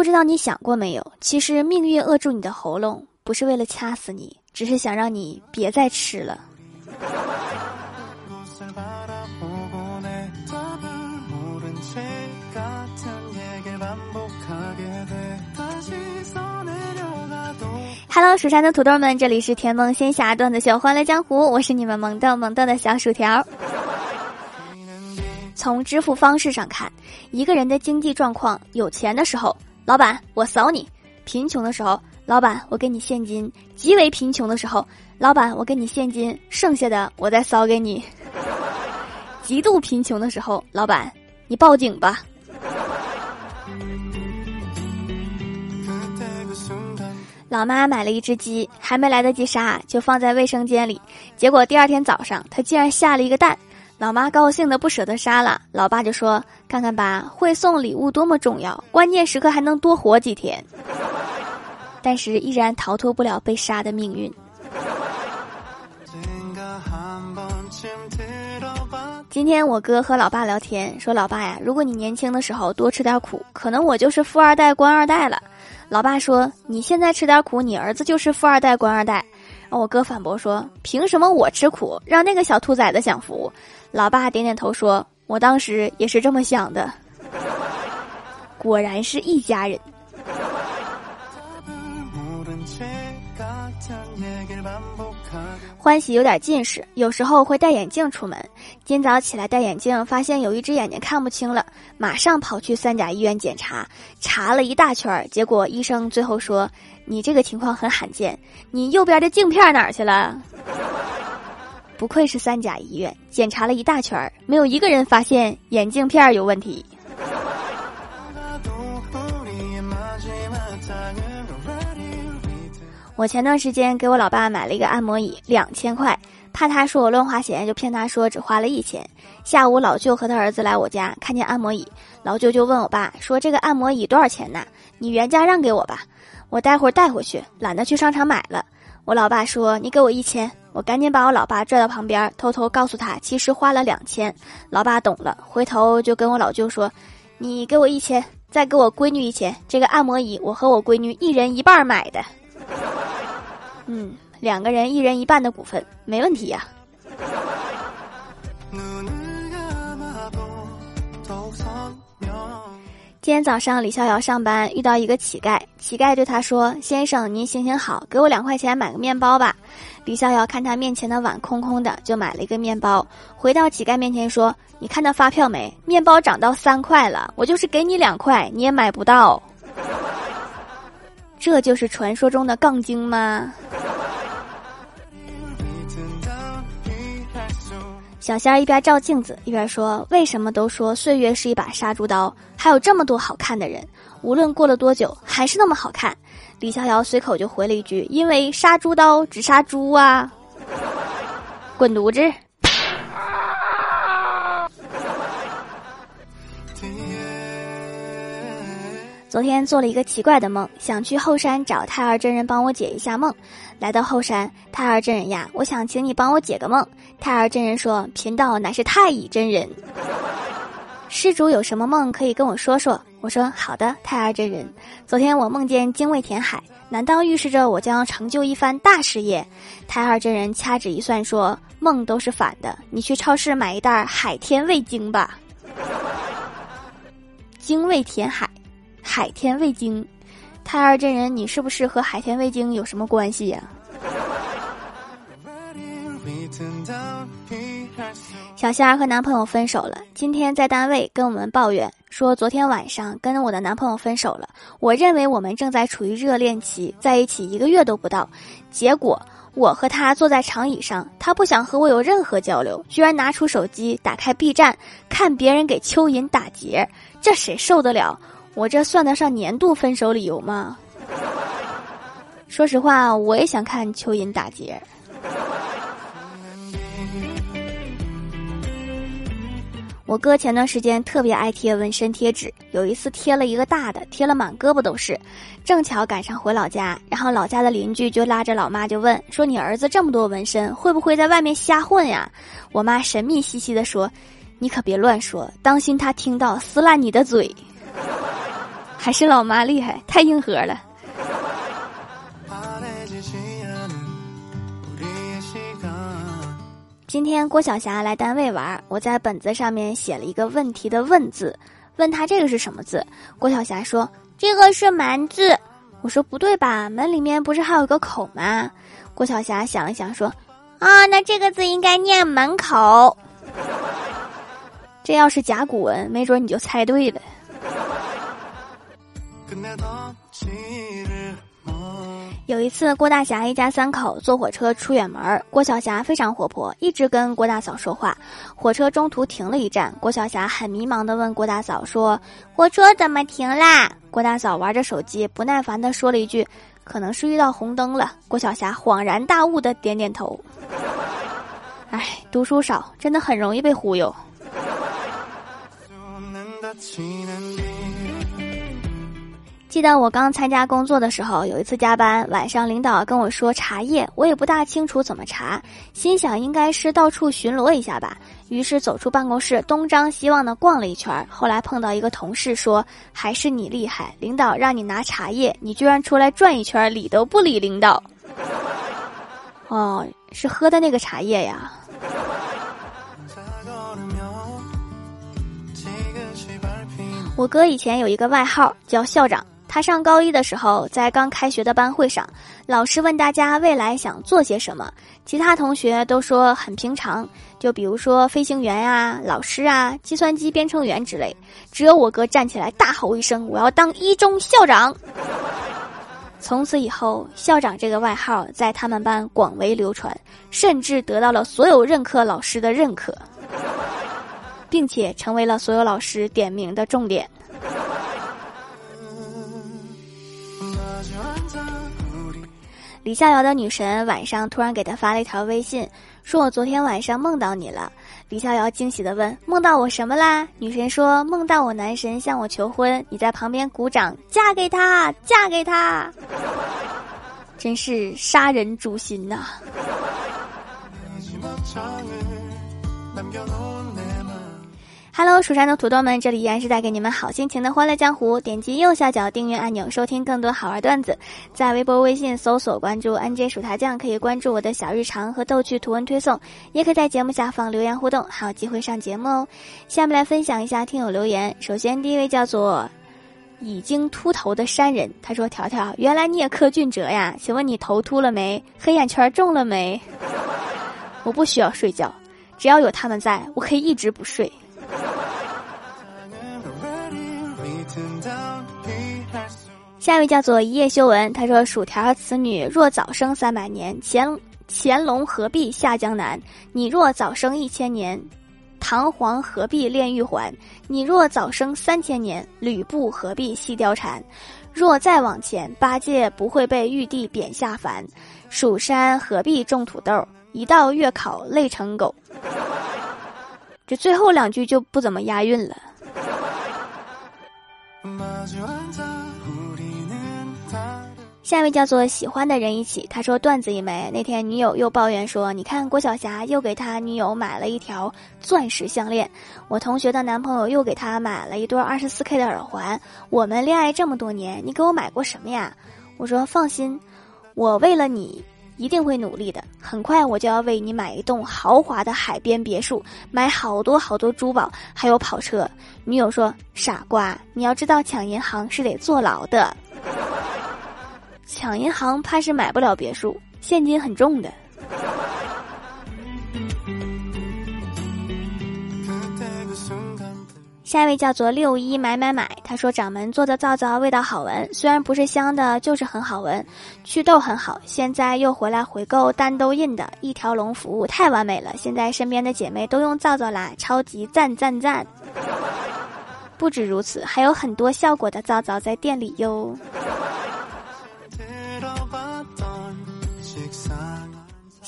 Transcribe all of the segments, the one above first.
不知道你想过没有？其实命运扼住你的喉咙，不是为了掐死你，只是想让你别再吃了。Hello，蜀山的土豆们，这里是甜梦仙侠段子秀《欢乐江湖》，我是你们萌豆萌豆的小薯条。从支付方式上看，一个人的经济状况，有钱的时候，老板我扫你；贫穷的时候，老板我给你现金；极为贫穷的时候，老板我给你现金，剩下的我再扫给你；极度贫穷的时候，老板你报警吧。老妈买了一只鸡，还没来得及杀，就放在卫生间里。结果第二天早上，它竟然下了一个蛋。老妈高兴的不舍得杀了，老爸就说：“看看吧，会送礼物多么重要，关键时刻还能多活几天。”但是依然逃脱不了被杀的命运。今天我哥和老爸聊天，说：“老爸呀，如果你年轻的时候多吃点苦，可能我就是富二代、官二代了。”老爸说：“你现在吃点苦，你儿子就是富二代、官二代。”我哥反驳说：“凭什么我吃苦，让那个小兔崽子享福？”老爸点点头说：“我当时也是这么想的。”果然是一家人。欢喜有点近视，有时候会戴眼镜出门。今早起来戴眼镜，发现有一只眼睛看不清了，马上跑去三甲医院检查，查了一大圈，结果医生最后说：“你这个情况很罕见，你右边的镜片哪儿去了？” 不愧是三甲医院，检查了一大圈，没有一个人发现眼镜片有问题。我前段时间给我老爸买了一个按摩椅，两千块，怕他说我乱花钱，就骗他说只花了一千。下午老舅和他儿子来我家，看见按摩椅，老舅就问我爸说：“这个按摩椅多少钱呢？你原价让给我吧，我待会儿带回去，懒得去商场买了。”我老爸说：“你给我一千。”我赶紧把我老爸拽到旁边，偷偷告诉他，其实花了两千。老爸懂了，回头就跟我老舅说：“你给我一千，再给我闺女一千，这个按摩椅我和我闺女一人一半买的。”嗯，两个人一人一半的股份，没问题呀。今天早上，李逍遥上班遇到一个乞丐，乞丐对他说：“先生，您行行好，给我两块钱买个面包吧。”李逍遥看他面前的碗空空的，就买了一个面包，回到乞丐面前说：“你看到发票没？面包涨到三块了，我就是给你两块，你也买不到。”这就是传说中的杠精吗？小仙儿一边照镜子一边说：“为什么都说岁月是一把杀猪刀？还有这么多好看的人，无论过了多久，还是那么好看。”李逍遥随口就回了一句：“因为杀猪刀只杀猪啊！”滚犊子！昨天做了一个奇怪的梦，想去后山找太二真人帮我解一下梦。来到后山，太二真人呀，我想请你帮我解个梦。太二真人说：“贫道乃是太乙真人，施主有什么梦可以跟我说说？”我说：“好的，太二真人。昨天我梦见精卫填海，难道预示着我将要成就一番大事业？”太二真人掐指一算说：“梦都是反的，你去超市买一袋海天味精吧。”精卫填海。海天味精，太二真人，你是不是和海天味精有什么关系呀？小仙儿和男朋友分手了，今天在单位跟我们抱怨说，昨天晚上跟我的男朋友分手了。我认为我们正在处于热恋期，在一起一个月都不到，结果我和他坐在长椅上，他不想和我有任何交流，居然拿出手机打开 B 站看别人给蚯蚓打结，这谁受得了？我这算得上年度分手理由吗？说实话，我也想看蚯蚓打结。我哥前段时间特别爱贴纹身贴纸，有一次贴了一个大的，贴了满胳膊都是。正巧赶上回老家，然后老家的邻居就拉着老妈就问说：“你儿子这么多纹身，会不会在外面瞎混呀？”我妈神秘兮兮的说：“你可别乱说，当心他听到撕烂你的嘴。”还是老妈厉害，太硬核了。今天郭晓霞来单位玩，我在本子上面写了一个问题的“问”字，问他这个是什么字。郭晓霞说：“这个是蛮字。”我说：“不对吧？门里面不是还有个口吗？”郭晓霞想了想说：“啊，那这个字应该念门口。这要是甲骨文，没准你就猜对了。”有一次，郭大侠一家三口坐火车出远门，郭晓霞非常活泼，一直跟郭大嫂说话。火车中途停了一站，郭晓霞很迷茫地问郭大嫂说：“火车怎么停啦？”郭大嫂玩着手机，不耐烦地说了一句：“可能是遇到红灯了。”郭晓霞恍然大悟地点点头。哎，读书少，真的很容易被忽悠。记得我刚参加工作的时候，有一次加班，晚上领导跟我说查夜，我也不大清楚怎么查，心想应该是到处巡逻一下吧。于是走出办公室，东张西望的逛了一圈。后来碰到一个同事说：“还是你厉害，领导让你拿茶叶，你居然出来转一圈，理都不理领导。”哦，是喝的那个茶叶呀。我哥以前有一个外号叫校长。他上高一的时候，在刚开学的班会上，老师问大家未来想做些什么，其他同学都说很平常，就比如说飞行员啊、老师啊、计算机编程员之类。只有我哥站起来大吼一声：“我要当一中校长！” 从此以后，校长这个外号在他们班广为流传，甚至得到了所有任课老师的认可，并且成为了所有老师点名的重点。李逍遥的女神晚上突然给他发了一条微信，说我昨天晚上梦到你了。李逍遥惊喜的问：“梦到我什么啦？”女神说：“梦到我男神向我求婚，你在旁边鼓掌，嫁给他，嫁给他。”真是杀人诛心呐！Hello，蜀山的土豆们，这里依然是带给你们好心情的欢乐江湖。点击右下角订阅按钮，收听更多好玩段子。在微博、微信搜索关注 “nj 薯条酱”，可以关注我的小日常和逗趣图文推送，也可以在节目下方留言互动，还有机会上节目哦。下面来分享一下听友留言。首先，第一位叫做已经秃头的山人，他说：“条条，原来你也柯俊哲呀？请问你头秃了没？黑眼圈重了没？我不需要睡觉，只要有他们在，我可以一直不睡。”下一位叫做一夜修文，他说：“薯条此女若早生三百年，乾乾隆何必下江南？你若早生一千年，唐皇何必炼玉环？你若早生三千年，吕布何必戏貂蝉？若再往前，八戒不会被玉帝贬下凡。蜀山何必种土豆？一到月考累成狗。”这最后两句就不怎么押韵了。下一位叫做喜欢的人一起，他说段子一枚。那天女友又抱怨说：“你看郭晓霞又给他女友买了一条钻石项链，我同学的男朋友又给他买了一对二十四 K 的耳环。我们恋爱这么多年，你给我买过什么呀？”我说：“放心，我为了你一定会努力的。很快我就要为你买一栋豪华的海边别墅，买好多好多珠宝，还有跑车。”女友说：“傻瓜，你要知道抢银行是得坐牢的。”抢银行怕是买不了别墅，现金很重的。下一位叫做六一买买买，他说掌门做的皂皂味道好闻，虽然不是香的，就是很好闻，祛痘很好。现在又回来回购单痘印的一条龙服务，太完美了。现在身边的姐妹都用皂皂啦，超级赞赞赞！不止如此，还有很多效果的皂皂在店里哟。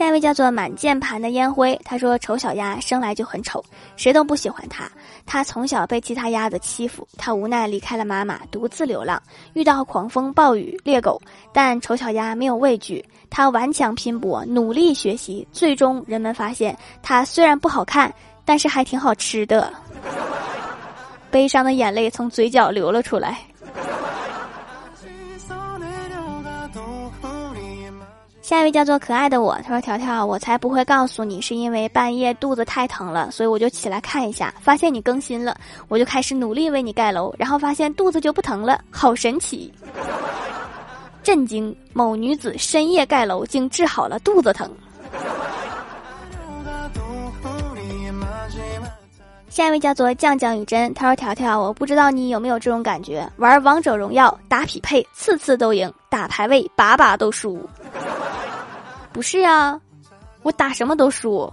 下一位叫做满键盘的烟灰，他说：“丑小鸭生来就很丑，谁都不喜欢它。它从小被其他鸭子欺负，它无奈离开了妈妈，独自流浪，遇到狂风暴雨、猎狗，但丑小鸭没有畏惧，它顽强拼搏，努力学习，最终人们发现它虽然不好看，但是还挺好吃的。悲伤的眼泪从嘴角流了出来。”下一位叫做可爱的我，他说：“条条，我才不会告诉你，是因为半夜肚子太疼了，所以我就起来看一下，发现你更新了，我就开始努力为你盖楼，然后发现肚子就不疼了，好神奇！震惊！某女子深夜盖楼，竟治好了肚子疼。”下一位叫做酱酱雨真，他说：“条条，我不知道你有没有这种感觉，玩王者荣耀打匹配，次次都赢，打排位把把都输。不是呀，我打什么都输。”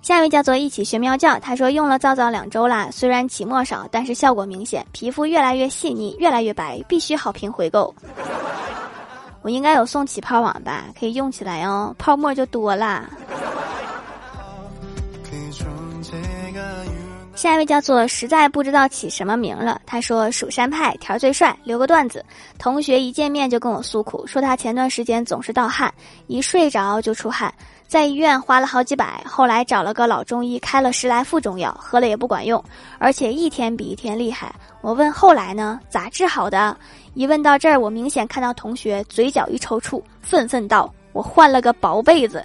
下一位叫做一起学喵叫，他说用了皂皂两周啦，虽然起沫少，但是效果明显，皮肤越来越细腻，越来越白，必须好评回购。我应该有送起泡网吧，可以用起来哦，泡沫就多啦。下一位叫做实在不知道起什么名了，他说蜀山派条最帅，留个段子。同学一见面就跟我诉苦，说他前段时间总是盗汗，一睡着就出汗，在医院花了好几百，后来找了个老中医开了十来副中药，喝了也不管用，而且一天比一天厉害。我问后来呢，咋治好的？一问到这儿，我明显看到同学嘴角一抽搐，愤愤道：“我换了个薄被子。”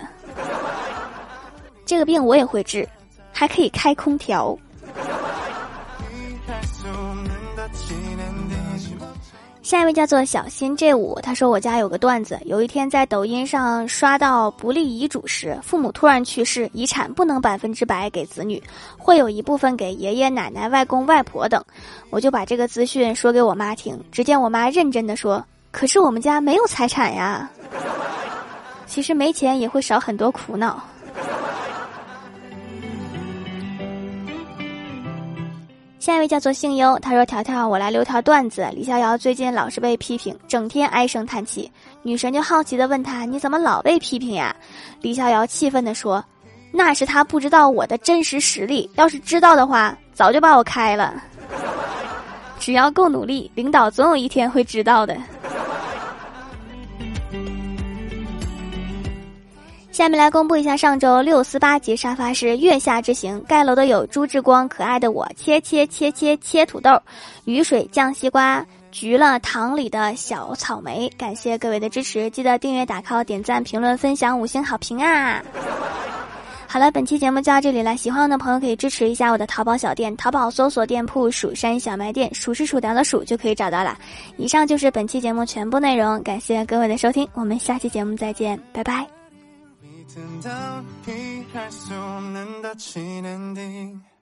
这个病我也会治，还可以开空调。下一位叫做小新 J 五，他说我家有个段子，有一天在抖音上刷到不立遗嘱时，父母突然去世，遗产不能百分之百给子女，会有一部分给爷爷奶奶、外公外婆等。我就把这个资讯说给我妈听，只见我妈认真的说：“可是我们家没有财产呀。”其实没钱也会少很多苦恼。下一位叫做幸优，他说：“条条，我来留条段子。李逍遥最近老是被批评，整天唉声叹气。女神就好奇的问他：你怎么老被批评呀？李逍遥气愤的说：那是他不知道我的真实实力，要是知道的话，早就把我开了。只要够努力，领导总有一天会知道的。”下面来公布一下上周六四八级沙发是月下之行盖楼的有朱志光、可爱的我、切切切切切土豆、雨水酱西瓜、橘了糖里的小草莓。感谢各位的支持，记得订阅、打 call、点赞、评论、分享、五星好评啊！好了，本期节目就到这里了，喜欢我的朋友可以支持一下我的淘宝小店，淘宝搜索店铺“蜀山小卖店”，数是薯条的数就可以找到了。以上就是本期节目全部内容，感谢各位的收听，我们下期节目再见，拜拜。 든 다음 피할 수 없는 다친 엔딩